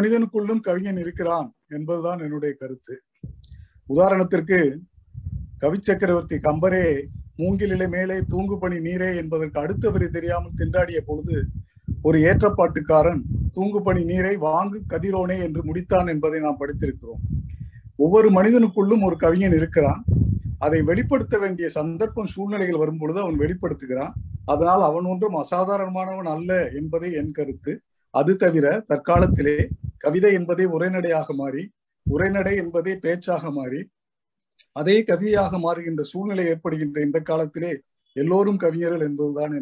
மனிதனுக்குள்ளும் கவிஞன் இருக்கிறான் என்பதுதான் என்னுடைய கருத்து. உதாரணத்திற்கு கவி சக்கரவர்த்தி கம்பரே மூங்கிலிலே மேலே தூங்குபணி நீரே என்பதற்கு அடுத்த வரி தெரியாமல் திண்டாடிய பொழுது ஒரு ஏற்றப்பாட்டுக்காரன் தூங்குபணி நீரை வாங்கு கதிரோனே என்று முடித்தான் என்பதை நாம் படித்திருக்கிறோம். ஒவ்வொரு மனிதனுக்குள்ளும் ஒரு கவிஞன் இருக்கிறான். அதை வெளிப்படுத்த வேண்டிய சந்தர்ப்பம் சூழ்நிலைகள் வரும் பொழுது அவன் வெளிப்படுத்துகிறான். அதனால் அவன் ஒன்றும் அசாதாரணமானவன் அல்ல என்பதே என் கருத்து. அது தவிர தற்காலத்திலே கவிதை என்பதே உரைநடையாக மாறி உரைநடை என்பதே பேச்சாக மாறி அதே கவியாக மாறுகின்ற சூழ்நிலை ஏற்படுகின்ற இந்த காலத்திலே எல்லோரும் கவிஞர்கள் என்பதுதான்